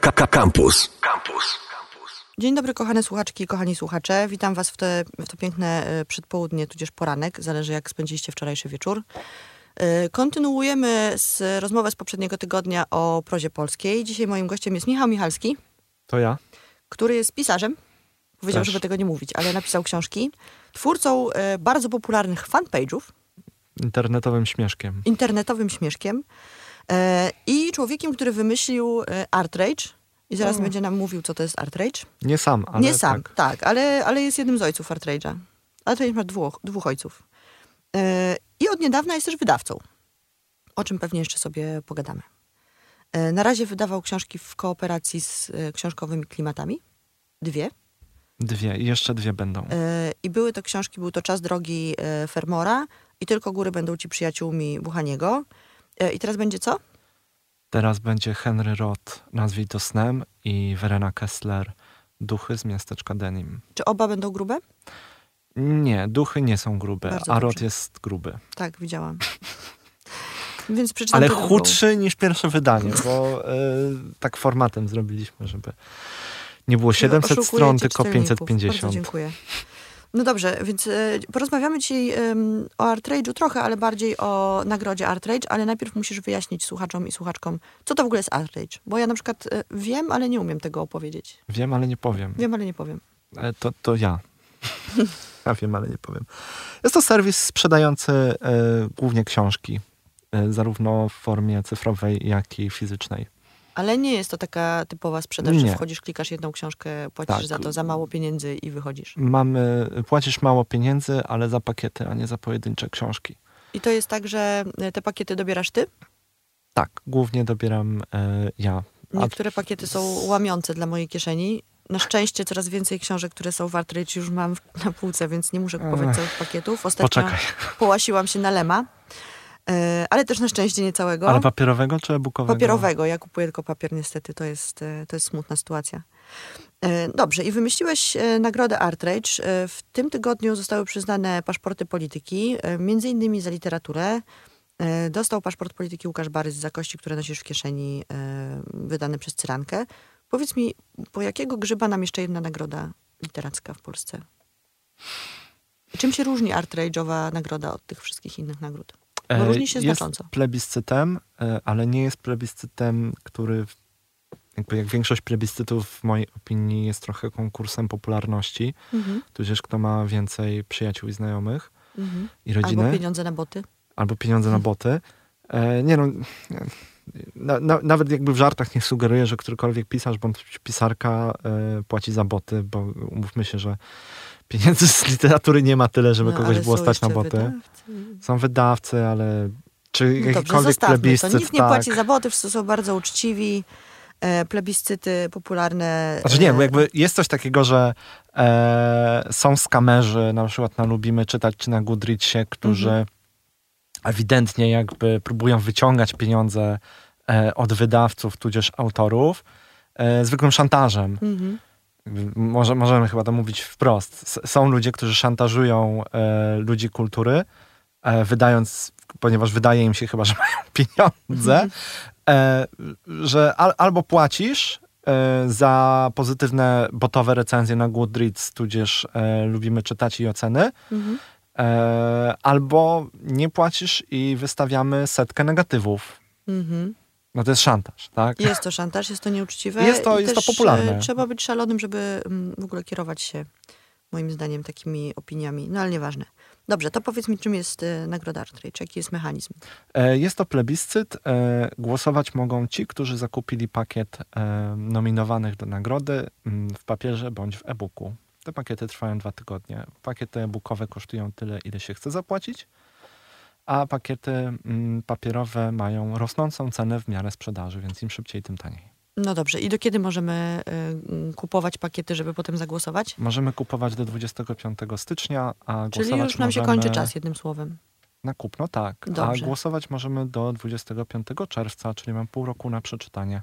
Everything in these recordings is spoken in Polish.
Campus. Campus. Dzień dobry, kochane słuchaczki i kochani słuchacze. Witam Was w, te, w to piękne e, przedpołudnie, tudzież poranek. Zależy, jak spędziliście wczorajszy wieczór. E, Kontynuujemy z rozmowę z poprzedniego tygodnia o prozie polskiej. Dzisiaj moim gościem jest Michał Michalski, To ja. który jest pisarzem. Powiedział, Też. żeby tego nie mówić, ale napisał książki. Twórcą e, bardzo popularnych fanpage'ów, Internetowym śmieszkiem. internetowym śmieszkiem i człowiekiem, który wymyślił e, Artrage. I zaraz będzie nam mówił, co to jest Artrage. Nie sam, ale Nie sam, tak. tak, ale, ale jest jednym z ojców Artrage'a. Artrage ma dwóch, dwóch ojców. E, I od niedawna jest też wydawcą, o czym pewnie jeszcze sobie pogadamy. E, na razie wydawał książki w kooperacji z e, książkowymi klimatami. Dwie. Dwie. I jeszcze dwie będą. E, I były to książki, był to Czas drogi e, Fermora i Tylko góry będą ci przyjaciółmi Buchaniego. E, I teraz będzie co? Teraz będzie Henry Roth, Nazwij to snem i Verena Kessler, Duchy z miasteczka Denim. Czy oba będą grube? Nie, duchy nie są grube, Bardzo a Roth jest gruby. Tak, widziałam. Więc przeczytam Ale drugą. chudszy niż pierwsze wydanie, bo y, tak formatem zrobiliśmy, żeby nie było 700 Oszukujecie stron, tylko czytelników. 550. Bardzo dziękuję. No dobrze, więc e, porozmawiamy dzisiaj o Artrage'u trochę, ale bardziej o nagrodzie Artrage, ale najpierw musisz wyjaśnić słuchaczom i słuchaczkom, co to w ogóle jest Artrage. Bo ja na przykład e, wiem, ale nie umiem tego opowiedzieć. Wiem, ale nie powiem. Wiem, ale nie powiem. E, To, to ja. ja wiem, ale nie powiem. Jest to serwis sprzedający e, głównie książki, e, zarówno w formie cyfrowej, jak i fizycznej. Ale nie jest to taka typowa sprzedaż, że Nie. wchodzisz, klikasz jedną książkę, płacisz Tak. za to za mało pieniędzy i wychodzisz. Mamy, płacisz mało pieniędzy, ale za pakiety, a nie za pojedyncze książki. I to jest tak, że e, te pakiety dobierasz ty? Tak, głównie dobieram e, ja. Niektóre pakiety są łamiące dla mojej kieszeni. Na szczęście coraz więcej książek, które są w Artrage już mam na półce, więc nie muszę kupować Ech. całych pakietów. Ostatnio poczekaj, połasiłam się na Lema, e, ale też na szczęście nie całego. ale papierowego czy e-bookowego? Papierowego. Ja kupuję tylko papier niestety. To jest, e, to jest smutna sytuacja. E, Dobrze. I wymyśliłeś e, nagrodę Artrage. W tym tygodniu zostały przyznane paszporty polityki, między innymi za literaturę. Dostał paszport polityki Łukasz Barys za kości, które nosisz w kieszeni, wydany przez Cyrankę. Powiedz mi, po jakiego grzyba nam jeszcze jedna nagroda literacka w Polsce? Czym się różni Artrage'owa nagroda od tych wszystkich innych nagród? Bo E, różni się jest znacząco. plebiscytem, e, ale nie jest plebiscytem, który jakby jak większość plebiscytów w mojej opinii jest trochę konkursem popularności, Mhm, tudzież kto ma więcej przyjaciół i znajomych mhm. i rodziny. Albo pieniądze na boty. albo pieniądze na boty. E, nie no, na, na, nawet jakby w żartach nie sugeruję, że którykolwiek pisarz bądź pisarka e, płaci za boty, bo umówmy się, że pieniędzy z literatury nie ma tyle, żeby No, kogoś było stać na boty. wydawcy. Są wydawcy, ale czy No jakikolwiek zostawmy to. plebiscyt, Nikt nie tak. płaci za boty, wszyscy są bardzo uczciwi. E, plebiscyty popularne. Znaczy nie, bo e, jakby jest coś takiego, że e, są skamerzy, na przykład na Lubimy Czytać czy na Goodreadsie, którzy Mhm. ewidentnie jakby próbują wyciągać pieniądze e, od wydawców, tudzież autorów, e, zwykłym szantażem. Mhm. Może, możemy chyba to mówić wprost. Są ludzie, którzy szantażują e, ludzi kultury, e, wydając, ponieważ wydaje im się chyba, że mają pieniądze, Mhm. e, że al, albo płacisz e, za pozytywne botowe recenzje na Goodreads, tudzież e, lubimy czytać i oceny, Mhm. e, albo nie płacisz i wystawiamy setkę negatywów. Mhm. No to jest szantaż, tak? Jest to szantaż, jest to nieuczciwe. Jest to- jest to też, popularne. e, Trzeba być szalonym, żeby mm, w ogóle kierować się, moim zdaniem, takimi opiniami. No ale nieważne. Dobrze, to powiedz mi, czym jest e, nagroda Artrage? Jaki jest mechanizm? E, Jest to plebiscyt. E, Głosować mogą ci, którzy zakupili pakiet e, nominowanych do nagrody mm, w papierze bądź w e-booku. Te pakiety trwają dwa tygodnie. Pakiety e-bookowe kosztują tyle, ile się chce zapłacić, a pakiety mm, papierowe mają rosnącą cenę w miarę sprzedaży, więc im szybciej, tym taniej. No dobrze, i do kiedy możemy e, mm, kupować pakiety, żeby potem zagłosować? Możemy kupować do 25 stycznia, a Czyli głosować już nam się kończy czas, jednym słowem. Na kupno, tak. Dobrze. A głosować możemy do 25 czerwca, czyli mam pół roku na przeczytanie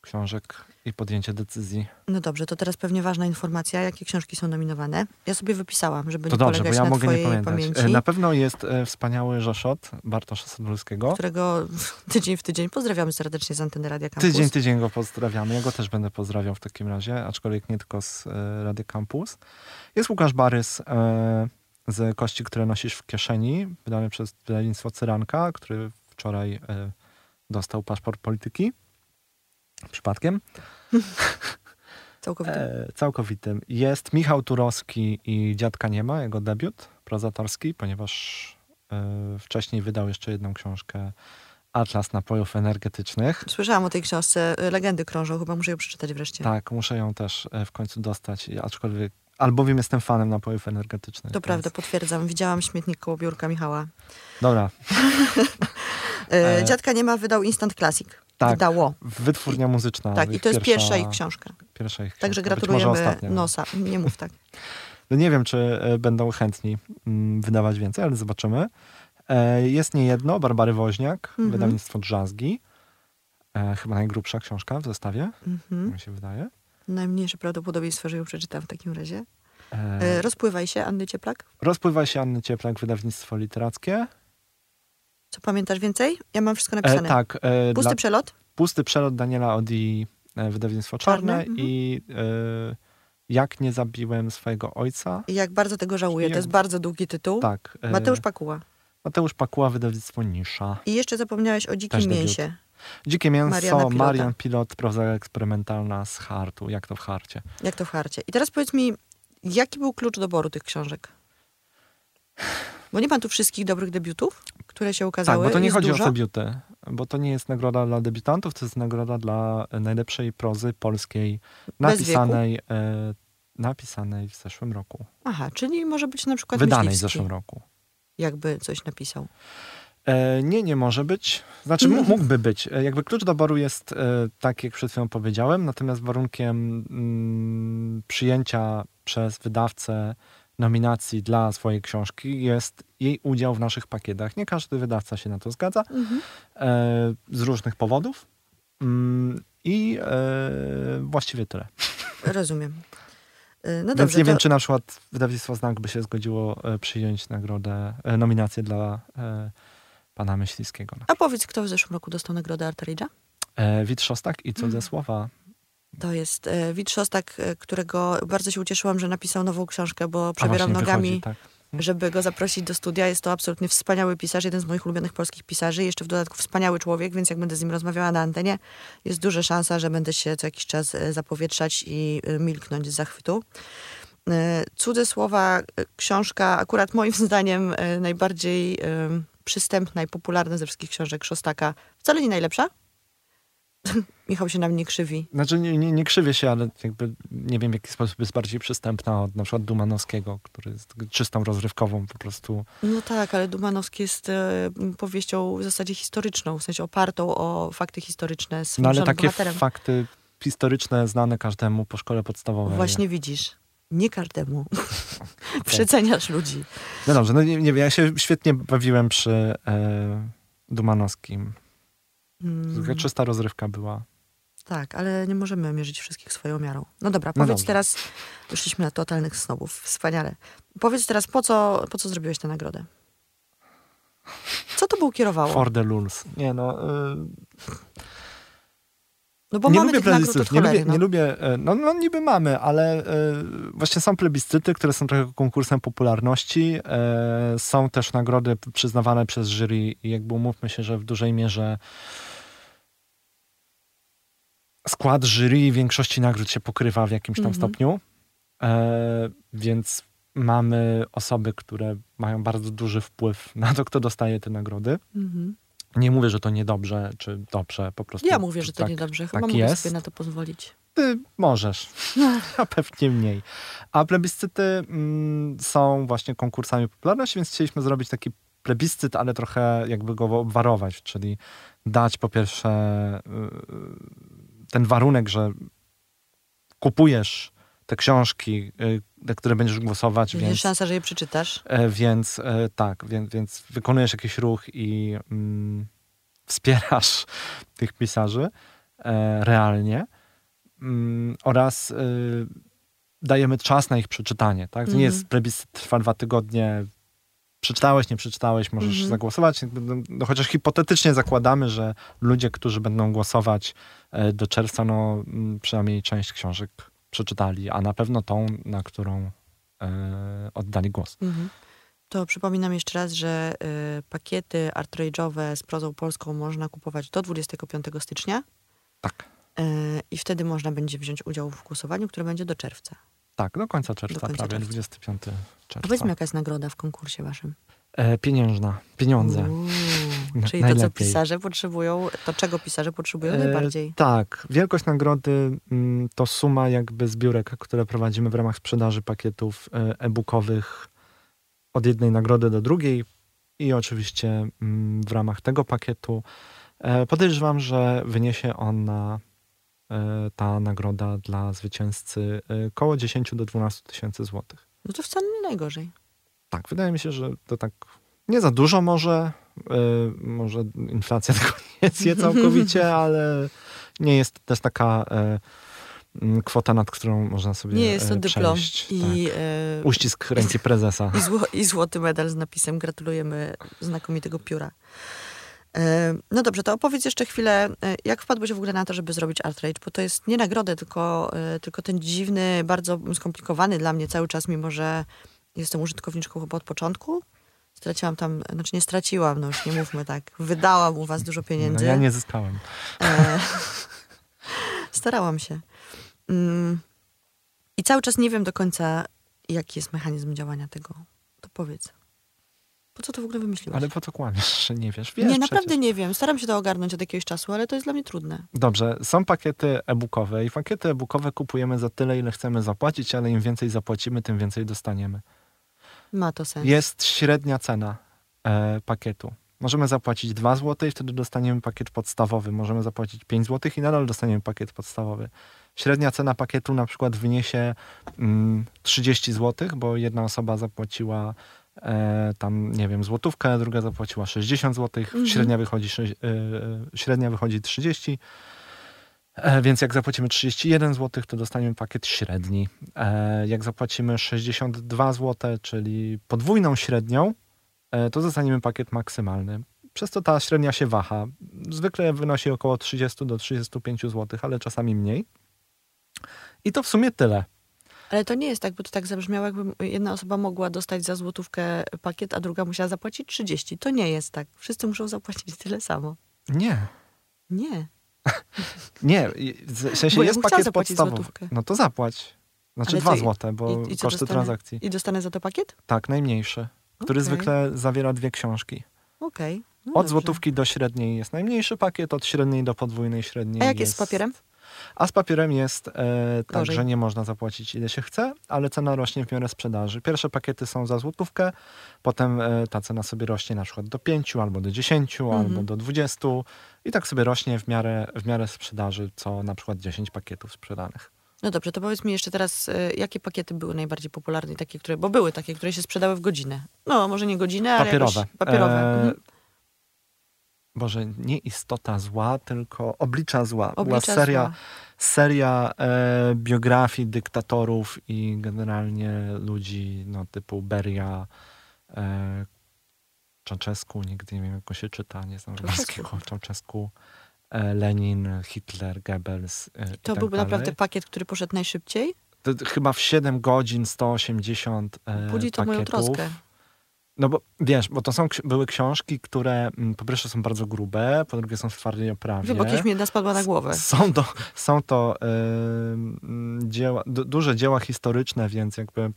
książek i podjęcie decyzji. No dobrze, to teraz pewnie ważna informacja, jakie książki są nominowane. Ja sobie wypisałam, żeby To nie dobrze, bo polegać ja na mogę nie pamiętać. pamięci, E, Na pewno jest e, wspaniały Rzeszot Bartosza Sadulskiego. którego tydzień w tydzień pozdrawiamy serdecznie z anteny Radia Campus. Tydzień, tydzień go pozdrawiamy. Ja go też będę pozdrawiał w takim razie, aczkolwiek nie tylko z e, Rady Campus. Jest Łukasz Barys e, z Kości, które nosisz w kieszeni, wydany przez wydawnictwo Cyranka, który wczoraj e, dostał paszport polityki. Przypadkiem. Całkowicie. E, całkowitym. Jest Michał Turowski i Dziadka Nie ma, jego debiut prozatorski, ponieważ e, wcześniej wydał jeszcze jedną książkę Atlas napojów energetycznych. Słyszałam o tej książce, y, legendy krążą, chyba muszę ją przeczytać wreszcie. Tak, muszę ją też e, w końcu dostać, aczkolwiek albowiem jestem fanem napojów energetycznych. To więc- prawda, potwierdzam. Widziałam śmietnik koło biurka Michała. Dobra, E, E, Dziadka nie ma, wydał Instant Classic. Tak. Wydało. Wytwórnia muzyczna. Tak, i to jest pierwsza ich książka. Pierwsza ich Także książka. Być gratulujemy ostatnia. Nosa. Nie mów tak. No nie wiem, czy e, będą chętni mm, wydawać więcej, ale zobaczymy. E, Jest niejedno, Barbary Woźniak, Mhm. wydawnictwo Drzazgi. E, Chyba najgrubsza książka w zestawie, Mhm. mi się wydaje. Najmniejsze prawdopodobieństwo, że ją przeczytam w takim razie. Rozpływaj się, Anny Cieplak. Rozpływa się Anny Cieplak, wydawnictwo literackie. Co pamiętasz więcej? Ja mam wszystko E, napisane. tak, e, Pusty dla, przelot? Pusty przelot Daniela Odi, e, wydawnictwo Czarne, Czarne, mhm. i e, Jak nie zabiłem swojego ojca. I jak bardzo tego żałuję. To Jak- jest bardzo długi tytuł. Tak. e, Mateusz Pakuła. Mateusz Pakuła, wydawnictwo Nisza. I jeszcze zapomniałeś o Też Dzikim debiut. Mięsie. Dzikie mięso. Marian Pilot, proza eksperymentalna z hartu. Jak to w harcie? Jak to w harcie. I teraz powiedz mi, jaki był klucz doboru tych książek? Bo nie ma tu wszystkich dobrych debiutów, które się Tak, ukazały. bo to nie Jest chodzi dużo. o debiuty, bo to nie jest nagroda dla debiutantów, to jest nagroda dla najlepszej prozy polskiej napisanej, e, napisanej w zeszłym roku. Aha, czyli może być na przykład Wydanej w Myśliwski, zeszłym roku. jakby coś napisał. E, nie, nie może być. Znaczy Mhm. m- mógłby być. E, jakby klucz doboru jest e, tak, jak przed chwilą powiedziałem, natomiast warunkiem mm, przyjęcia przez wydawcę nominacji dla swojej książki jest jej udział w naszych pakietach. Nie każdy wydawca się na to zgadza Mhm. e, z różnych powodów. Mm, I e, właściwie tyle. Rozumiem. Y, No Więc dobrze, nie to wiem, czy na przykład wydawnictwo Znak by się zgodziło e, przyjąć nagrodę, e, nominację dla e, pana Myśliwskiego. a powiedz, kto w zeszłym roku dostał nagrodę Art Rage'a? E, Wit Szostak i Mhm. cudze słowa. To jest e, Wit Szostak, e, którego bardzo się ucieszyłam, że napisał nową książkę, bo przebieram nogami, wychodzi, tak. żeby go zaprosić do studia. Jest to absolutnie wspaniały pisarz, jeden z moich ulubionych polskich pisarzy. Jeszcze w dodatku wspaniały człowiek, więc jak będę z nim rozmawiała na antenie, jest duża szansa, że będę się co jakiś czas e, zapowietrzać i milknąć z zachwytu. Cudze słowa, książka akurat moim zdaniem najbardziej przystępna i popularna ze wszystkich książek Szostaka. Wcale nie najlepsza. Michał się na mnie krzywi. Znaczy nie, nie, nie krzywię się, ale jakby nie wiem w jaki sposób jest bardziej przystępna od na przykład Dumanowskiego, który jest czystą rozrywkową po prostu. No tak, ale Dumanowski jest e, powieścią w zasadzie historyczną, w sensie opartą o fakty historyczne z No ale takie bohaterem. fakty historyczne znane każdemu po szkole podstawowej. Właśnie widzisz. Nie każdemu. Przeceniasz ludzi. No dobrze, no nie, nie wiem, ja się świetnie bawiłem przy e, Dumanowskim. Mm, Czysta rozrywka była. tak, ale nie możemy mierzyć wszystkich swoją miarą. No dobra, No powiedz dobrze. teraz, wyszliśmy na totalnych snobów, wspaniale. Powiedz teraz, po co, po co zrobiłeś tę nagrodę? Co to był kierowało? For the Lulz. Nie no, y, No bo nie mamy lubię tych nagród od plebiscytów, nie cholery, lubię, no. nie lubię, e, no, no niby mamy, ale e, właśnie są plebiscyty, które są trochę konkursem popularności, e, są też nagrody przyznawane przez jury i jakby umówmy się, że w dużej mierze skład jury większości nagród się pokrywa w jakimś tam Mhm. stopniu, e, więc mamy osoby, które mają bardzo duży wpływ na to, kto dostaje te nagrody. Mhm. Nie mówię, że to niedobrze, czy dobrze, po prostu. Ja mówię, że to tak, niedobrze. Chyba tak mogę jest. sobie na to pozwolić. Ty możesz, a pewnie mniej. A plebiscyty mm, są właśnie konkursami popularności, więc chcieliśmy zrobić taki plebiscyt, ale trochę jakby go obwarować, czyli dać po pierwsze y, ten warunek, że kupujesz te książki, y, na które będziesz głosować, Jest więc, szansa, że je przeczytasz. e, więc e, tak, więc, więc wykonujesz jakiś ruch i mm, wspierasz tych pisarzy. e, realnie mm, oraz y, dajemy czas na ich przeczytanie. Tak? To nie Mhm. jest plebiscyt trwa dwa tygodnie, przeczytałeś, nie przeczytałeś, możesz Mhm. zagłosować. No, no, chociaż hipotetycznie zakładamy, że ludzie, którzy będą głosować e, do czerwca, no mm, przynajmniej część książek przeczytali, a na pewno tą, na którą e, oddali głos. Mhm. To przypominam jeszcze raz, że y, pakiety artrage'owe z prozą polską można kupować do 25 stycznia Tak. y, i wtedy można będzie wziąć udział w głosowaniu, które będzie do czerwca. Tak, do końca czerwca, Do końca prawie czerwca. 25 A czerwca. powiedz mi, jaka jest nagroda w konkursie waszym? E, pieniężna, pieniądze. Uuu, czyli to, co pisarze potrzebują, to czego pisarze potrzebują E, najbardziej. Tak, wielkość nagrody mm, to suma jakby zbiórek, które prowadzimy w ramach sprzedaży pakietów e, e-bookowych od jednej nagrody do drugiej i oczywiście mm, w ramach tego pakietu e, podejrzewam, że wyniesie on na e, ta nagroda dla zwycięzcy e, koło 10 do 12 tysięcy złotych. No to wcale nie najgorzej. Tak, wydaje mi się, że to tak nie za dużo może. e, może inflacja tego nie zje całkowicie, ale nie jest też taka e, kwota, nad którą można sobie Nie jest to e, dyplom i, tak. e, Uścisk ręki prezesa. i, zło, i złoty medal z napisem gratulujemy znakomitego pióra. E, No dobrze, to opowiedz jeszcze chwilę, e, jak wpadłeś w ogóle na to, żeby zrobić Artrage, bo to jest nie nagrodę, tylko, e, tylko ten dziwny, bardzo skomplikowany dla mnie cały czas, mimo że jestem użytkowniczką chyba od początku. Straciłam tam, znaczy nie straciłam, no już nie mówmy tak, wydałam u was dużo No, pieniędzy. ja nie zyskałem. Starałam się. Mm. I cały czas nie wiem do końca, jaki jest mechanizm działania tego. To powiedz. Po co to w ogóle wymyśliłeś? Ale po co kłamiesz, że nie wiesz? Wiesz nie, naprawdę przecież. nie wiem. Staram się to ogarnąć od jakiegoś czasu, ale to jest dla mnie trudne. Dobrze, są pakiety e-bookowe i pakiety e-bookowe kupujemy za tyle, ile chcemy zapłacić, ale im więcej zapłacimy, tym więcej dostaniemy. Ma to sens. jest średnia cena e, pakietu. Możemy zapłacić 2 zł i wtedy dostaniemy pakiet podstawowy. Możemy zapłacić 5 zł i nadal dostaniemy pakiet podstawowy. Średnia cena pakietu na przykład wyniesie mm, 30 zł, bo jedna osoba zapłaciła e, tam, nie wiem, złotówkę, druga zapłaciła 60 zł, Mhm. średnia, wychodzi, e, e, średnia wychodzi 30. E, Więc jak zapłacimy 31 zł, to dostaniemy pakiet średni. E, Jak zapłacimy 62 zł, czyli podwójną średnią, to dostaniemy pakiet maksymalny. Przez to ta średnia się waha. Zwykle wynosi około 30 do 35 zł, ale czasami mniej. I to w sumie tyle. Ale to nie jest tak, bo to tak zabrzmiało, jakby jedna osoba mogła dostać za złotówkę pakiet, a druga musiała zapłacić 30. To nie jest tak. Wszyscy muszą zapłacić tyle samo. Nie. Nie. Nie, w sensie Bo ja jest chciała pakiet podstawowy. złotówkę. No to zapłać. Znaczy Ale 2 co, i- złote, bo I, i koszty dostanę? transakcji. I dostanę za to pakiet? Tak, najmniejszy, który Okej. zwykle zawiera dwie książki. Okej. No Od dobrze. złotówki do średniej jest najmniejszy pakiet, od średniej do podwójnej średniej A jak jest z papierem? A z papierem jest e, tak, że nie można zapłacić ile się chce, ale cena rośnie w miarę sprzedaży. Pierwsze pakiety są za złotówkę, potem e, ta cena sobie rośnie na przykład do 5 albo do 10 Mhm. albo do 20 i tak sobie rośnie w miarę, w miarę sprzedaży, co na przykład 10 pakietów sprzedanych. No dobrze, to powiedz mi jeszcze teraz, y, jakie pakiety były najbardziej popularne, takie, które, bo były takie, które się sprzedały w godzinę. No, może nie godzinę, ale Papierowe. papierowe. E, Mhm. Boże, nie istota zła, tylko oblicza zła. Była Oblicza seria, zła. seria e, biografii dyktatorów i generalnie ludzi no, typu Beria, e, nigdy nie wiem jak go się czyta, nie znam rosyjskiego, Czauczesku, e, Lenin, Hitler, Goebbels e, To tak byłby dalej. naprawdę pakiet, który poszedł najszybciej. To, to chyba w 7 godzin 180 e, Budzi to moją pakietów. troskę. No bo wiesz, bo to są, były książki, które mm, po pierwsze są bardzo grube, po drugie są w twardej oprawie. Bo kiedyś mi jedna spadła na głowę. Są to, są to ym, dzieła, du, duże dzieła historyczne, więc jakby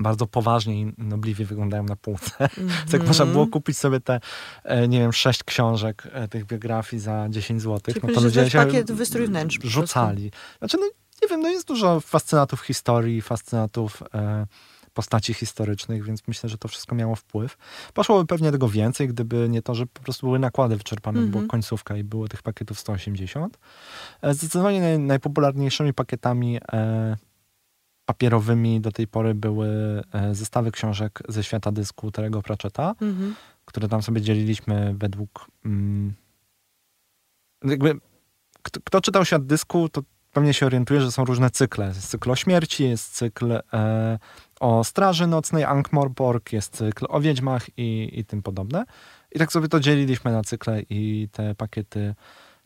bardzo poważnie i nobliwie wyglądają na półce. Więc jak można było kupić sobie te, e, nie wiem, sześć książek e, tych biografii za 10 zł, Czyli no to ludzie się pakiet wystrój wnętrz rzucali. Znaczy, no nie wiem, no jest dużo fascynatów historii, fascynatów e, postaci historycznych, więc myślę, że to wszystko miało wpływ. Poszłoby pewnie tego więcej, gdyby nie to, że po prostu były nakłady wyczerpane, Mhm. była końcówka i było tych pakietów 180. E, Zdecydowanie naj, najpopularniejszymi pakietami e, papierowymi do tej pory były e, zestawy książek ze świata dysku Terego Pratchetta, Mhm. które tam sobie dzieliliśmy według mm, jakby kto, kto czytał Świat Dysku, to pewnie się orientuje, że są różne cykle. Jest cykl o śmierci, jest cykl e, o Straży Nocnej, Ankh-Morpork, jest cykl o Wiedźmach i, i tym podobne. I tak sobie to dzieliliśmy na cykle i te pakiety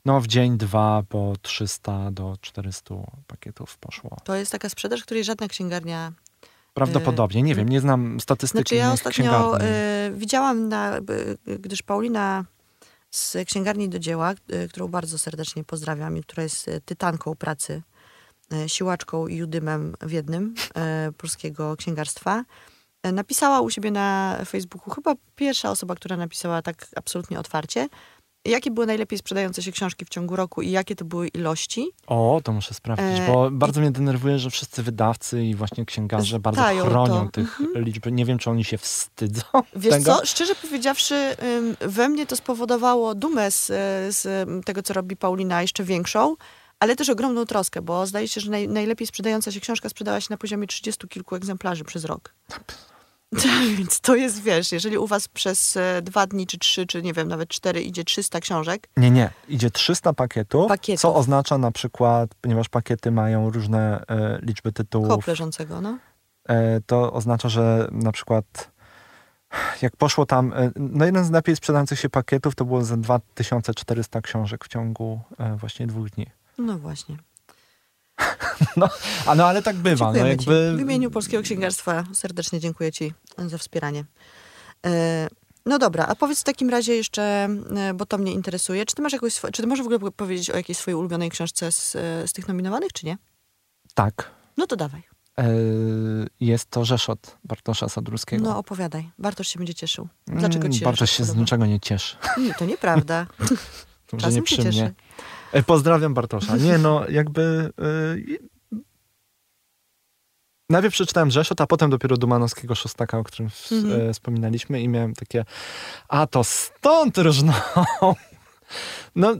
no w dzień dwa po 300 do 400 pakietów poszło. To jest taka sprzedaż, której żadna księgarnia Prawdopodobnie, nie wiem, nie znam statystyki Znaczy ja ostatnio y, widziałam, na, y, gdyż Paulina z księgarni do dzieła, y, którą bardzo serdecznie pozdrawiam i która jest y, tytanką pracy, y, siłaczką i judymem w jednym polskiego księgarstwa, napisała u siebie na Facebooku, chyba pierwsza osoba, która napisała tak absolutnie otwarcie, jakie były najlepiej sprzedające się książki w ciągu roku i jakie to były ilości. O, to muszę sprawdzić, E, bo bardzo mnie denerwuje, że wszyscy wydawcy i właśnie księgarze bardzo chronią to. Mhm. tych liczb. Nie wiem, czy oni się wstydzą Wiesz tego. co, szczerze powiedziawszy, we mnie to spowodowało dumę z, z ym, tego, co robi Paulina, jeszcze większą, ale też ogromną troskę, bo zdaje się, że naj, najlepiej sprzedająca się książka sprzedała się na poziomie 30 kilku egzemplarzy przez rok. Więc to jest, wiesz, jeżeli u was przez e, dwa dni, czy trzy, czy nie wiem, nawet cztery idzie 300 książek, Nie, nie. Idzie 300 pakietów, Pakietów. co oznacza na przykład, ponieważ pakiety mają różne e, liczby tytułów, koop leżącego, no. e, to oznacza, że na przykład jak poszło tam, e, no jeden z lepiej sprzedających się pakietów to było za 2400 książek w ciągu e, właśnie dwóch dni. No właśnie. No, a no ale tak bywa. No, jakby... ci. W imieniu Polskiego Księgarstwa serdecznie dziękuję ci za wspieranie. E, No dobra, a powiedz w takim razie jeszcze, e, bo to mnie interesuje, czy ty masz jakąś, czy ty możesz w ogóle powiedzieć o jakiejś swojej ulubionej książce z, e, z tych nominowanych, czy nie? Tak. No to dawaj. Jest to Rzeszot Bartosza Sadurskiego. No opowiadaj. Bartosz się będzie cieszył. Dlaczego ci się Bartosz się z podoba? niczego nie cieszy. Nie, to nieprawda. Czasem nie się cieszy. mnie. Pozdrawiam Bartosza. Nie no, jakby... Najpierw przeczytałem Rzeszot, a potem dopiero Dumanowskiego Szostaka, o którym Mhm. e, wspominaliśmy i miałem takie, a to stąd różną. No,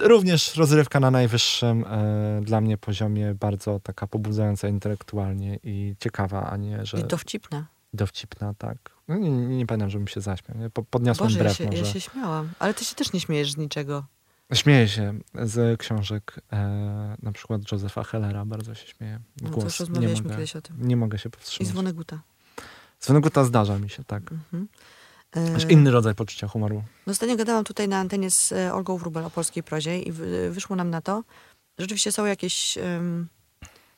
również rozrywka na najwyższym e, dla mnie poziomie, bardzo taka pobudzająca intelektualnie i ciekawa, a nie, że I dowcipna. dowcipna, tak. No, nie, nie, nie pamiętam, żebym się zaśmiał. Nie? Podniosłem Boże, ja brew się, ja się śmiałam. Ale ty się też nie śmiejesz z niczego. Śmieję się z książek e, na przykład Józefa Hellera, bardzo się śmieję. No głos. już nie, rozmawialiśmy mogę, kiedyś o tym. nie mogę się I z powstrzymać. Woneguta. Z Woneguta zdarza mi się, tak. Mhm. Aż E, inny rodzaj poczucia humoru. No ostatnio gadałam tutaj na antenie z e, Olgą Wrubel o polskiej prozie i wy, wyszło nam na to, że rzeczywiście są jakieś em,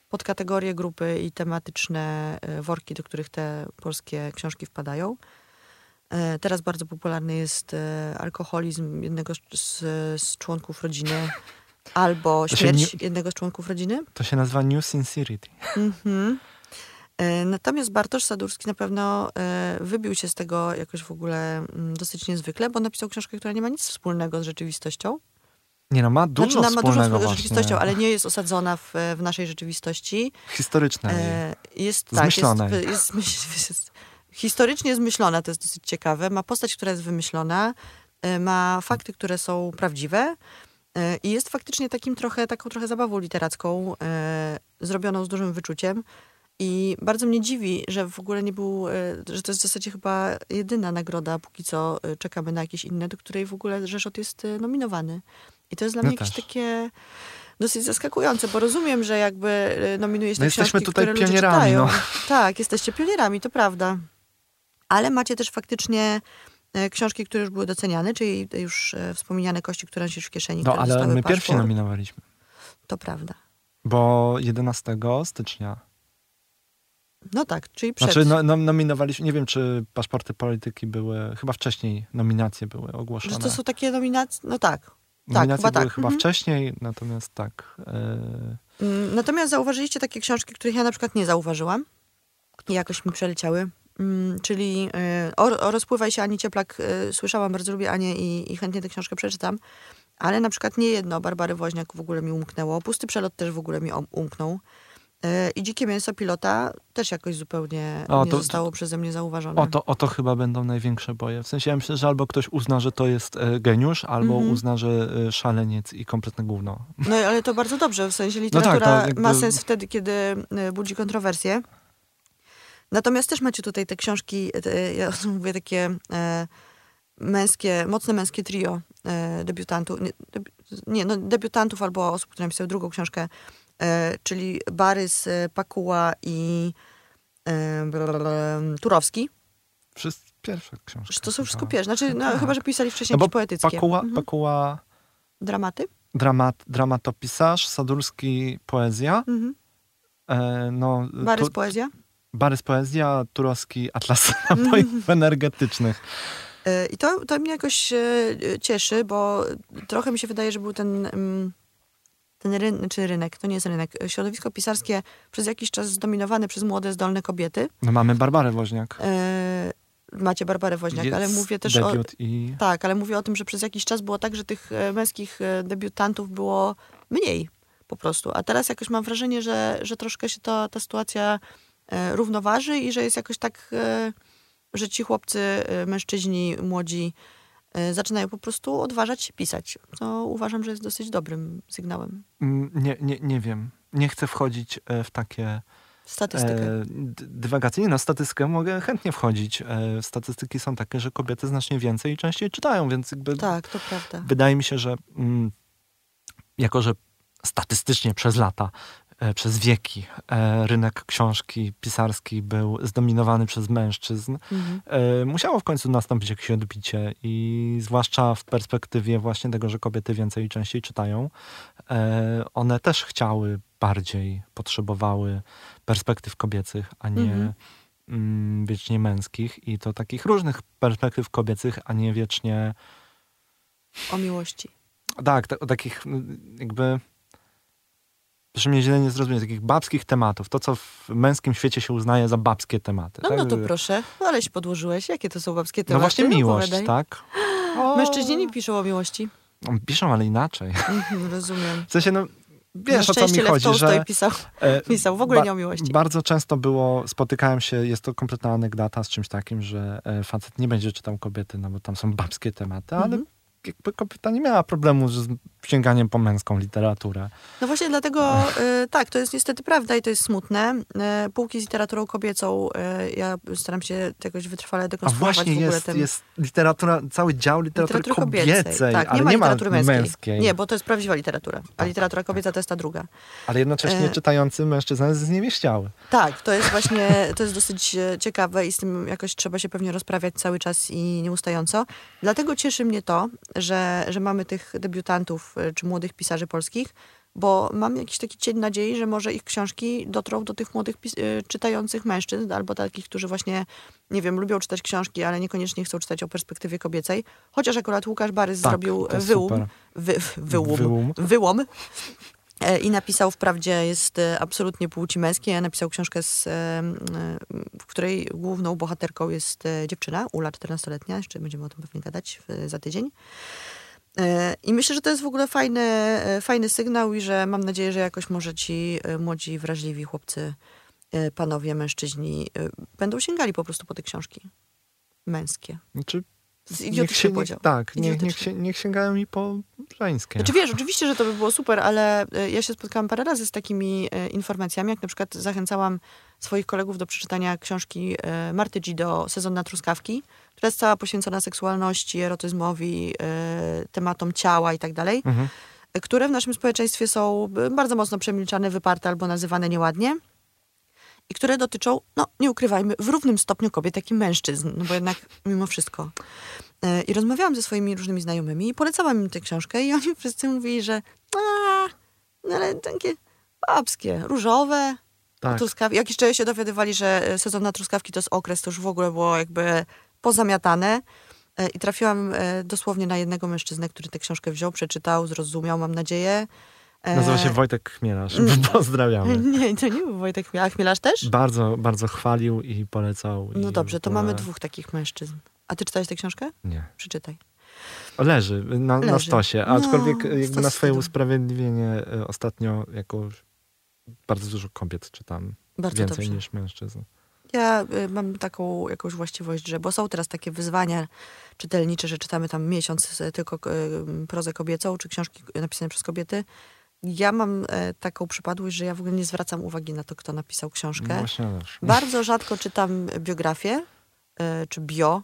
podkategorie, grupy i tematyczne e, worki, do których te polskie książki wpadają. E, teraz bardzo popularny jest e, alkoholizm jednego z, z członków rodziny albo śmierć jednego z członków rodziny. To się nazywa New Sincerity. Mhm. E, Natomiast Bartosz Sadurski na pewno wybił się z tego jakoś w ogóle mm, dosyć niezwykle, bo napisał książkę, która nie ma nic wspólnego z rzeczywistością. Nie no, ma dużo znaczy, ma dużo wspólnego wspólnego z rzeczywistością, ale nie jest osadzona w, w naszej rzeczywistości. Historyczne. E, jest tak, jest, jest, myśl- jest historycznie zmyślona, to jest dosyć ciekawe. Ma postać, która jest wymyślona, e, ma fakty, które są prawdziwe e, i jest faktycznie takim trochę, taką trochę zabawą literacką, e, zrobioną z dużym wyczuciem. I bardzo mnie dziwi, że w ogóle nie był, że to jest w zasadzie chyba jedyna nagroda, póki co czekamy na jakieś inne, do której w ogóle Rzeszot jest nominowany. I to jest dla No mnie jakieś też. takie dosyć zaskakujące, bo rozumiem, że jakby nominuje się No te jesteśmy książki, tutaj które pionierami, no. Tak, jesteście pionierami, to prawda. Ale macie też faktycznie e, książki, które już były doceniane, czyli już e, wspomniane Kości, które nosisz w kieszeni, No ale my pierwsi nominowaliśmy. To prawda. Bo 11 stycznia. No tak, czyli przed. Znaczy no, no, nominowaliśmy, nie wiem czy paszporty polityki były, chyba wcześniej nominacje były ogłoszone. że to są takie nominacje, no tak. tak, nominacje chyba były tak. chyba Mhm. wcześniej, natomiast tak. e, Mm, Natomiast zauważyliście takie książki, których ja na przykład nie zauważyłam i jakoś mi przeleciały. Mm, Czyli y, o, o Rozpływaj się Ani Cieplak y, słyszałam, bardzo lubię Anię i, i chętnie tę książkę przeczytam. Ale na przykład nie jedno Barbary Woźniak w ogóle mi umknęło. Pusty Przelot też w ogóle mi umknął. Y, I Dzikie Mięso Pilota też jakoś zupełnie O, nie to- zostało przeze mnie zauważone. o, to, o to chyba będą największe boje. W sensie ja myślę, że albo ktoś uzna, że to jest e, geniusz, albo Mhm. uzna, że e, szaleniec i kompletne gówno. No ale to bardzo dobrze, w sensie tak, literatura to jakby- ma sens wtedy, kiedy budzi kontrowersje. Natomiast też macie tutaj te książki, te, ja mówię takie e, męskie, mocne męskie trio e, debiutantów. Nie, debi- nie, no, debiutantów albo osób, które napisały drugą książkę, e, czyli Barys, e, Pakuła i e, Turowski. Wszystko pierwsza książka. To są wszystko pierwsze. Znaczy, no, Tak. chyba, że pisali wcześniej No poetyckie. Pakuła, Mhm. Pakuła Dramaty? dramat, dramatopisarz, Sadurski poezja. Mhm. E, no, Barys tu- poezja? Barys poezja, Turowski atlas napojów energetycznych. E, I to, to mnie jakoś e, cieszy, bo trochę mi się wydaje, że był ten, mm, ten rynek, czy rynek, to nie jest rynek, e, środowisko pisarskie przez jakiś czas zdominowane przez młode, zdolne kobiety. No mamy Barbarę Woźniak. Macie Barbarę Woźniak, ale Jest mówię też o... i Tak, ale mówię o tym, że przez jakiś czas było tak, że tych męskich debiutantów było mniej po prostu. A teraz jakoś mam wrażenie, że, że troszkę się to, ta sytuacja równoważy i że jest jakoś tak, e, że ci chłopcy, e, mężczyźni, młodzi e, zaczynają po prostu odważać się pisać. Co uważam, że jest dosyć dobrym sygnałem. Mm, nie, nie, nie wiem. Nie chcę wchodzić e, w takie Statystykę. e, d- dywagacje. Nie, no statystykę mogę chętnie wchodzić. E, statystyki są takie, że kobiety znacznie więcej i częściej czytają, więc jakby tak, to prawda. wydaje mi się, że mm, jako, że statystycznie przez lata, e, przez wieki e, rynek książki pisarski był zdominowany przez mężczyzn, Mhm. e, musiało w końcu nastąpić jakieś odbicie i zwłaszcza w perspektywie właśnie tego, że kobiety więcej i częściej czytają, e, one też chciały bardziej, potrzebowały perspektyw kobiecych, a nie Mhm. mm, wiecznie męskich i to takich różnych perspektyw kobiecych, a nie wiecznie O miłości. tak, ta, takich mm, jakby proszę mnie źle nie zrozumieć, takich babskich tematów, to co w męskim świecie się uznaje za babskie tematy. No, tak? no to proszę, no aleś podłożyłeś. Jakie to są babskie No tematy? właśnie miłość, opowiadaj. tak? O, Mężczyźni nie piszą o miłości. Piszą, ale inaczej. Mhm, Rozumiem. W sensie, no wiesz o co mi Lew chodzi, Tolstoj że pisał, e, pisał w ogóle nie o miłości. Bardzo często było, spotykałem się, jest to kompletna anegdota z czymś takim, że e, facet nie będzie czytał kobiety, no bo tam są babskie tematy, ale Mhm. Jakby kobieta nie miała problemu z sięganiem po męską literaturę. No właśnie dlatego, y, tak, to jest niestety prawda i to jest smutne. Y, półki z literaturą kobiecą, y, ja staram się jakoś wytrwale A dekonstruować właśnie w ogóle jest, ten... jest literatura, cały dział literatury, kobiecej, Tak, ale nie ma literatury męskiej. męskiej. Nie, bo to jest prawdziwa literatura. A Tak, literatura kobieca to jest ta druga. Ale jednocześnie E, czytający mężczyzna jest zniewieściały. Tak, to jest właśnie, to jest dosyć e, ciekawe i z tym jakoś trzeba się pewnie rozprawiać cały czas i nieustająco. Dlatego cieszy mnie to, że, że mamy tych debiutantów e, czy młodych pisarzy polskich, bo mam jakiś taki cień nadziei, że może ich książki dotrą do tych młodych e, czytających mężczyzn albo takich, którzy właśnie, nie wiem, lubią czytać książki, ale niekoniecznie chcą czytać o perspektywie kobiecej. Chociaż akurat Łukasz Barys Tak, zrobił wyłum, wy, wyłum, Wyłum. wyłom E, I napisał wprawdzie jest e, absolutnie płci męskiej, napisał książkę, z, e, e, w której główną bohaterką jest e, dziewczyna, Ula, 14-letnia, jeszcze będziemy o tym pewnie gadać za tydzień. E, I myślę, że to jest w ogóle fajny, e, fajny sygnał i że mam nadzieję, że jakoś może ci e, młodzi, wrażliwi chłopcy, e, panowie, mężczyźni e, będą sięgali po prostu po te książki męskie. Znaczy, To jest niech idiotyczny niech, podział. tak, Idiotyczny. się, niech sięgają mi po żeńskie. Znaczy wiesz, oczywiście, że to by było super, ale e, ja się spotkałam parę razy z takimi e, informacjami, jak na przykład zachęcałam swoich kolegów do przeczytania książki e, Marty Gido Sezon na truskawki, która jest cała poświęcona seksualności, erotyzmowi, e, tematom ciała i tak dalej, Mhm. e, które w naszym społeczeństwie są e, bardzo mocno przemilczane, wyparte albo nazywane nieładnie i które dotyczą, no nie ukrywajmy, w równym stopniu kobiet, jak i mężczyzn, no bo jednak mimo wszystko. E, I rozmawiałam ze swoimi różnymi znajomymi i polecałam im tę książkę i oni wszyscy mówili, że a, no ale takie babskie, różowe, Tak. truskawki. Jak jeszcze się dowiadywali, że e, sezon na truskawki to jest okres, to już w ogóle było jakby pozamiatane. E, I trafiłam dosłownie na jednego mężczyznę, który tę książkę wziął, przeczytał, zrozumiał, mam nadzieję. E, Nazywa się Wojtek Chmielarz. Pozdrawiamy. Nie, to nie był Wojtek Chmiel. A Chmielarz też? Bardzo, bardzo chwalił i polecał. i No dobrze, w to mamy dwóch takich mężczyzn. A ty czytałeś tę książkę? Nie. Przeczytaj. Leży na, na Leży. stosie, No, aczkolwiek jakby stos na swoje usprawiedliwienie e, ostatnio jakoś bardzo dużo kobiet czytam. Bardzo Więcej dobrze. niż mężczyzn. Ja y, mam taką jakąś właściwość, że bo są teraz takie wyzwania czytelnicze, że czytamy tam miesiąc tylko y, prozę kobiecą, czy książki napisane przez kobiety. Ja mam e, taką przypadłość, że ja w ogóle nie zwracam uwagi na to, kto napisał książkę. No właśnie też. Bardzo rzadko czytam biografię, e, czy bio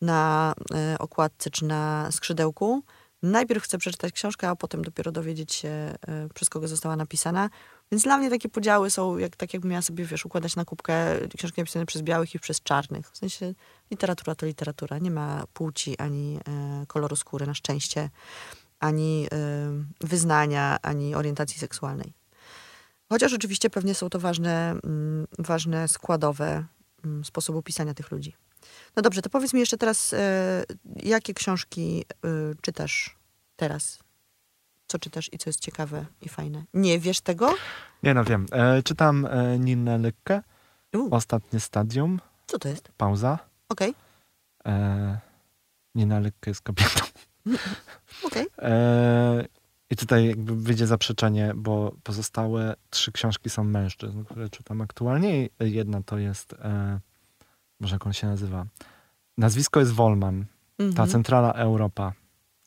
na e, okładce, czy na skrzydełku. najpierw chcę przeczytać książkę, a potem dopiero dowiedzieć się, przez kogo została napisana. Więc dla mnie takie podziały są, jak, tak jakbym miała sobie, wiesz, układać na kubkę książki napisane przez białych i przez czarnych. W sensie literatura to literatura. Nie ma płci ani koloru skóry, na szczęście, ani e, wyznania, ani orientacji seksualnej. Chociaż oczywiście pewnie są to ważne, mm, ważne składowe mm, sposobu pisania tych ludzi. No dobrze, to powiedz mi jeszcze teraz, e, jakie książki e, czytasz teraz? Co czytasz i co jest ciekawe i fajne? Nie wiesz tego? Nie no, wiem. E, czytam e, Ninnę Lykkę, Ostatnie Stadium, co to jest? pauza. Okej, E, Nina jest kobietą. Okej. E, I tutaj jakby wyjdzie zaprzeczenie, bo pozostałe trzy książki są mężczyzn, które czytam aktualnie. Jedna to jest, e, może jak on się nazywa? Nazwisko jest Wolman, ta Mhm. centrala Europa.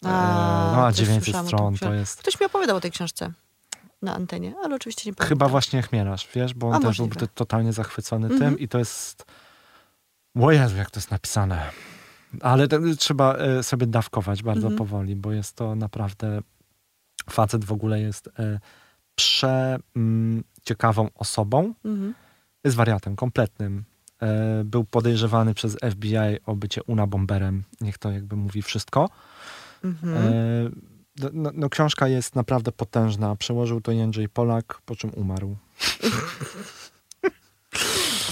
E, A, no a też 900 słyszałam o tą stron to jest... Ktoś mi opowiadał o tej książce na antenie, ale oczywiście nie pamiętam. Chyba właśnie Chmielarz, wiesz, bo on A, też możliwe. był totalnie zachwycony Mhm. tym i to jest... O Jezu, jak to jest napisane. Ale trzeba e, sobie dawkować bardzo Mhm. powoli, bo jest to naprawdę... Facet w ogóle jest e, prze mm, ciekawą osobą. Mhm. Jest wariatem kompletnym. E, był podejrzewany przez FBI o bycie unabomberem. Niech to jakby mówi wszystko. Mhm. No, no, no, książka jest naprawdę potężna. Przełożył to Jędrzej Polak, po czym umarł.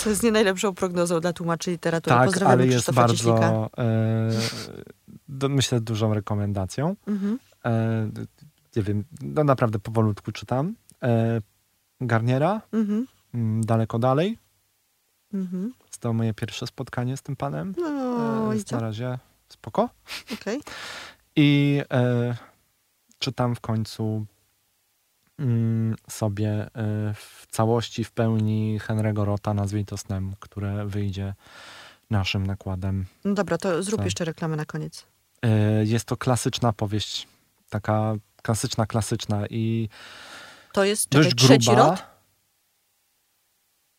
Co jest nie najlepszą prognozą dla tłumaczy literatury. Tak, Pozdrawiamy ale jest Krzysztofa bardzo, e, myślę, dużą rekomendacją. Mhm. E, nie wiem, no naprawdę powolutku czytam. E, Garniera, Mhm. mm, daleko dalej. Mhm. To moje pierwsze spotkanie z tym panem. No E, na razie spoko. Okej. I e, czytam w końcu sobie e, w całości, w pełni Henry'ego Rota, nazwij to snem, które wyjdzie naszym nakładem. No dobra, to zrób jeszcze reklamę na koniec. E, jest to klasyczna powieść, taka klasyczna, klasyczna i To jest, czekaj, dość trzeci gruba.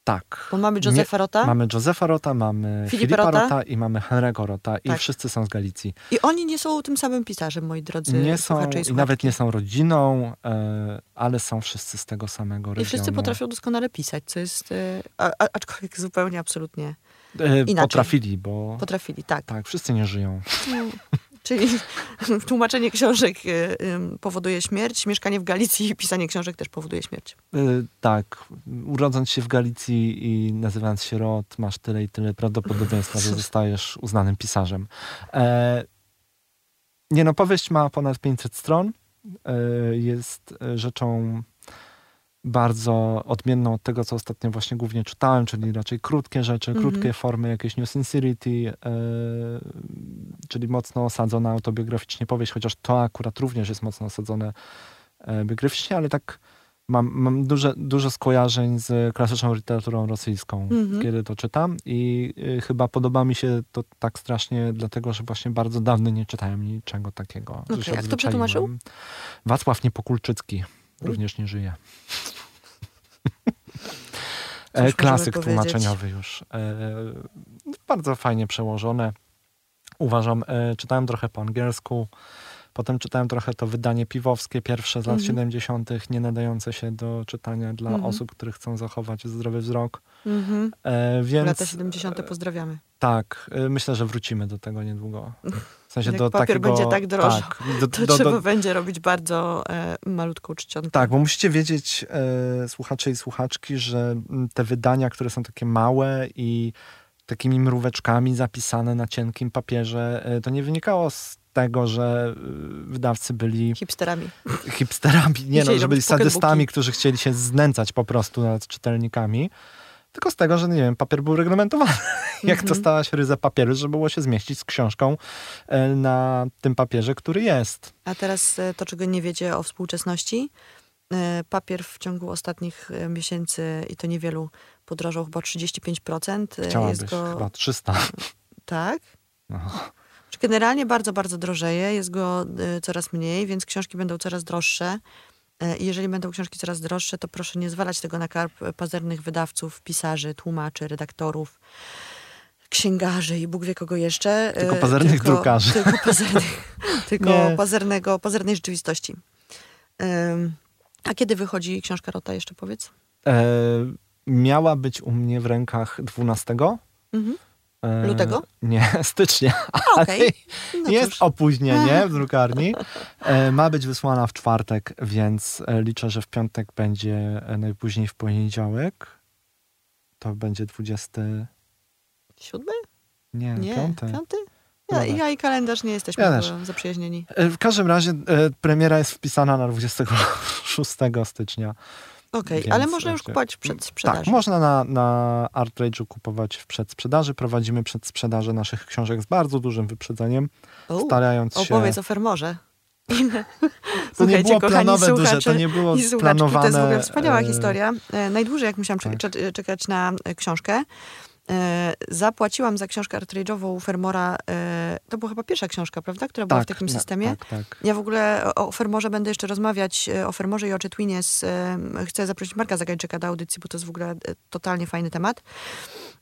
Tak. Bo mamy Józefa Rota Mamy Józefa Rota, mamy Filipa Filipa Rota. Rota i mamy Henry'ego Rota i Tak. wszyscy są z Galicji. i oni nie są tym samym pisarzem, moi drodzy Nie są, i i nawet nie są rodziną, e, ale są wszyscy z tego samego I regionu. wszyscy potrafią doskonale pisać, co jest, e, a, aczkolwiek zupełnie absolutnie E, inaczej. Potrafili, bo potrafili, tak. tak, wszyscy nie żyją. Czyli tłumaczenie książek ym, powoduje śmierć, mieszkanie w Galicji i pisanie książek też powoduje śmierć. E, tak, urodząc się w Galicji i nazywając się Rot, masz tyle i tyle prawdopodobieństwa, że zostajesz uznanym pisarzem. E, nie no, powieść ma ponad 500 stron. E, jest rzeczą bardzo odmienną od tego, co ostatnio właśnie głównie czytałem, czyli raczej krótkie rzeczy, Mhm. krótkie formy, jakieś New Sincerity, e, czyli mocno osadzona autobiograficznie powieść, chociaż to akurat również jest mocno osadzone e, biograficznie, ale tak mam, mam duże, dużo skojarzeń z klasyczną literaturą rosyjską, Mhm. kiedy to czytam i y, chyba podoba mi się to tak strasznie, dlatego, że właśnie bardzo dawno nie czytałem niczego takiego. a kto odzwyczaiłem. przetłumaczył? Wacław Niepokulczycki. Również nie żyje. E, możemy Klasyk tłumaczeniowy już. E, bardzo fajnie przełożone. Uważam, e, czytałem trochę po angielsku, potem czytałem trochę to wydanie piwowskie, pierwsze z lat Mhm. 70., nie nadające się do czytania dla Mhm. osób, które chcą zachować zdrowy wzrok. Mhm. E, więc Lata 70. pozdrawiamy. tak, e, myślę, że wrócimy do tego niedługo. W sensie Jak do papier takiego, będzie tak Tak, do, To do, trzeba do, będzie robić bardzo e, malutką czcionkę. Tak, bo musicie wiedzieć, e, słuchacze i słuchaczki, że mm, te wydania, które są takie małe i takimi mróweczkami zapisane na cienkim papierze, e, to nie wynikało z tego, że e, wydawcy byli Hipsterami. hipsterami, nie no, że byli sadystami, którzy chcieli się znęcać po prostu nad czytelnikami, tylko z tego, że nie wiem, papier był reglamentowany. Jak Mhm. dostała się ryza papieru, żeby było się zmieścić z książką e, na tym papierze, który jest. A teraz e, to, czego nie wiecie o współczesności. E, Papier w ciągu ostatnich miesięcy, i to niewielu, podrożał chyba o 35%. E, Chciałabyś, Jest go, chyba 300. tak. No. Czy Generalnie bardzo, bardzo drożeje. Jest go coraz mniej, więc książki będą coraz droższe. E, jeżeli będą książki coraz droższe, to proszę nie zwalać tego na karp pazernych wydawców, pisarzy, tłumaczy, redaktorów. księgarzy i Bóg wie kogo jeszcze. Tylko e, pazernych tylko, drukarzy. Tylko, pazernych, tylko pazernego, pazernej rzeczywistości. A kiedy wychodzi książka Rota, jeszcze powiedz? E, miała być u mnie w rękach 12. Mhm. Lutego? Nie, stycznia. A, okej. No Jest cóż. opóźnienie w drukarni. E, ma być wysłana w czwartek, więc e, liczę, że w piątek będzie e, najpóźniej w poniedziałek. To będzie 20. Siódmy? Nie, Nie, piąty. piąty? Ja, ja i kalendarz nie jesteśmy Ja też. zaprzyjaźnieni. W każdym razie premiera jest wpisana na 26 stycznia. Okej, Więc ale można już kupować przed sprzedażą. Tak, można na, na ArtRage'u kupować w przedsprzedaży. Prowadzimy przedsprzedaże naszych książek z bardzo dużym wyprzedzeniem, U, starając się... Opowiedz o fermorze. To nie było kochani planowe duże, to nie było planowane... to jest w ogóle wspaniała e, historia. E, Najdłużej, jak musiałam tak. cze- czekać na e, książkę, e, zapłaciłam za książkę artrage'ową Fermora. e, To była chyba pierwsza książka, prawda? Która była w takim na- systemie. Tak, tak. Ja w ogóle o, Fermorze będę jeszcze rozmawiać, e, o Fermorze i o e, chcę zaprosić Marka Zagańczyka do audycji, bo to jest w ogóle e, totalnie fajny temat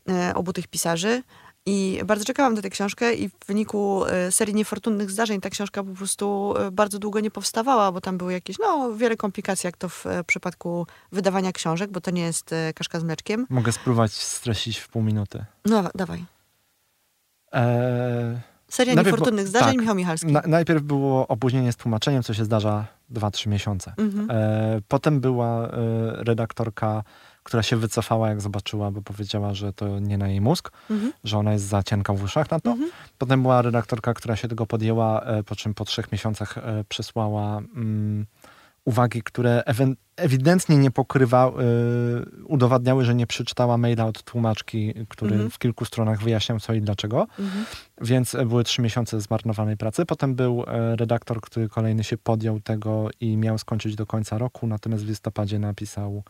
e, obu tych pisarzy. I bardzo czekałam na tę książkę i w wyniku e, serii niefortunnych zdarzeń ta książka po prostu e, bardzo długo nie powstawała, bo tam były jakieś, no, wiele komplikacji, jak to w e, przypadku wydawania książek, bo to nie jest kaszka z mleczkiem. Mogę spróbować streścić w pół minuty. No, dawaj. Eee, Seria niefortunnych bo- zdarzeń, tak. Michał Michalski. na, najpierw było opóźnienie z tłumaczeniem, co się zdarza 2-3 miesiące. Mhm. E, potem była e, redaktorka, która się wycofała, jak zobaczyła, bo powiedziała, że to nie na jej mózg, Mhm. że ona jest za cienka w uszach na to. Mhm. Potem była redaktorka, która się tego podjęła, e, po czym po trzech miesiącach e, przysłała mm, uwagi, które ewidentnie nie pokrywa, e, udowadniały, że nie przeczytała maila od tłumaczki, który Mhm. w kilku stronach wyjaśniał co i dlaczego. Mhm. Więc były trzy miesiące zmarnowanej pracy. Potem był redaktor, który kolejny się podjął tego i miał skończyć do końca roku, natomiast w listopadzie napisał,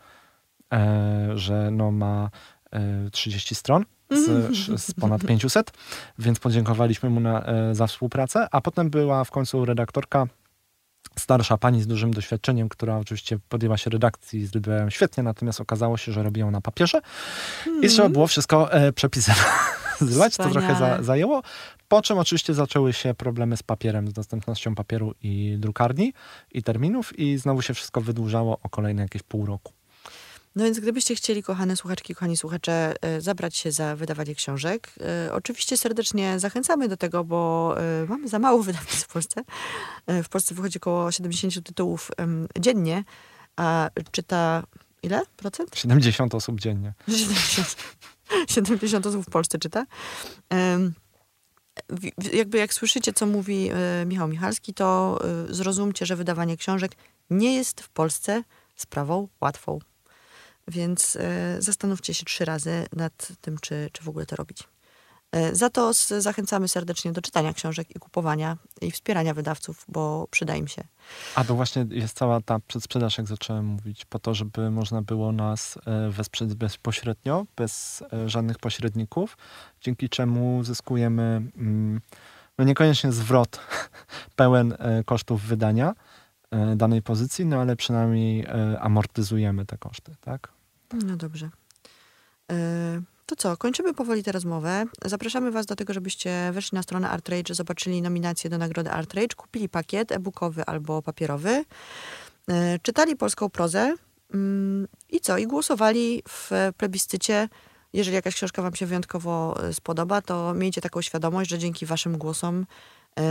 że no ma e, 30 stron z, z ponad 500, więc podziękowaliśmy mu na, e, za współpracę. A potem była w końcu redaktorka, starsza pani z dużym doświadczeniem, która oczywiście podjęła się redakcji z Rydwejem świetnie, natomiast okazało się, że robi ją na papierze i trzeba było wszystko e, przepisywać. To trochę za, zajęło. Po czym oczywiście zaczęły się problemy z papierem, z dostępnością papieru i drukarni i terminów i znowu się wszystko wydłużało o kolejne jakieś pół roku. No więc gdybyście chcieli, kochane słuchaczki, kochani słuchacze, e, zabrać się za wydawanie książek, e, oczywiście serdecznie zachęcamy do tego, bo e, mamy za mało wydawnictw w Polsce. W Polsce wychodzi około 70 tytułów dziennie, a czyta ile procent? 70 osób dziennie. 70, 70 osób w Polsce czyta. Jakby jak słyszycie, co mówi Michał Michalski, to zrozumcie, że wydawanie książek nie jest w Polsce sprawą łatwą. Więc e, zastanówcie się trzy razy nad tym, czy, czy w ogóle to robić. E, Za to zachęcamy serdecznie do czytania książek i kupowania i wspierania wydawców, bo przyda im się. A to właśnie jest cała ta przedsprzedaż, jak zacząłem mówić, po to, żeby można było nas e, wesprzeć bezpośrednio, bez żadnych pośredników, dzięki czemu zyskujemy mm, no niekoniecznie zwrot pełen kosztów wydania danej pozycji, no ale przynajmniej amortyzujemy te koszty, tak? No dobrze. E, To co, kończymy powoli tę rozmowę. Zapraszamy Was do tego, żebyście weszli na stronę ArtRage, zobaczyli nominacje do nagrody ArtRage, kupili pakiet e-bookowy albo papierowy, e, czytali polską prozę mm, i co? I głosowali w plebiscycie. Jeżeli jakaś książka Wam się wyjątkowo e, spodoba, to miejcie taką świadomość, że dzięki Waszym głosom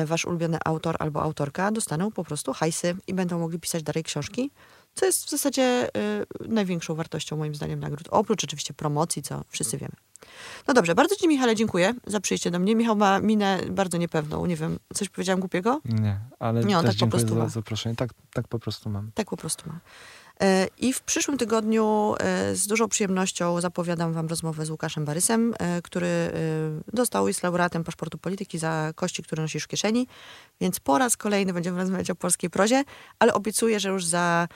Wasz ulubiony autor albo autorka dostaną po prostu hajsy i będą mogli pisać dalej książki co jest w zasadzie y, największą wartością moim zdaniem nagród. Oprócz oczywiście promocji, co wszyscy wiemy. No dobrze, bardzo Ci Michale dziękuję za przyjście do mnie. Michał ma minę bardzo niepewną. Nie wiem, coś powiedziałam głupiego? Nie, ale Nie, on tak po prostu za ma. zaproszenie. Tak, tak po prostu mam. Tak po prostu ma. E, I w przyszłym tygodniu e, z dużą przyjemnością zapowiadam Wam rozmowę z Łukaszem Barysem, e, który dostał jest laureatem paszportu polityki za kości, które nosisz w kieszeni. Więc po raz kolejny będziemy rozmawiać o polskiej prozie, ale obiecuję, że już za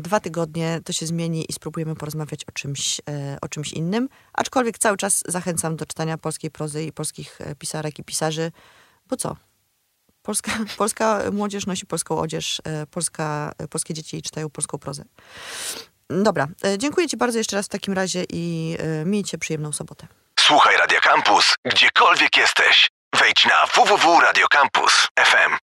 dwa tygodnie to się zmieni i spróbujemy porozmawiać o czymś, e, o czymś innym. Aczkolwiek cały czas zachęcam do czytania polskiej prozy i polskich e, pisarek i pisarzy, bo co? Polska, polska młodzież nosi polską odzież, e, polska, e, polskie dzieci czytają polską prozę. Dobra, e, dziękuję Ci bardzo jeszcze raz w takim razie i e, miejcie przyjemną sobotę. Słuchaj Radio Campus, gdziekolwiek jesteś. Wejdź na www.radiocampus.fm.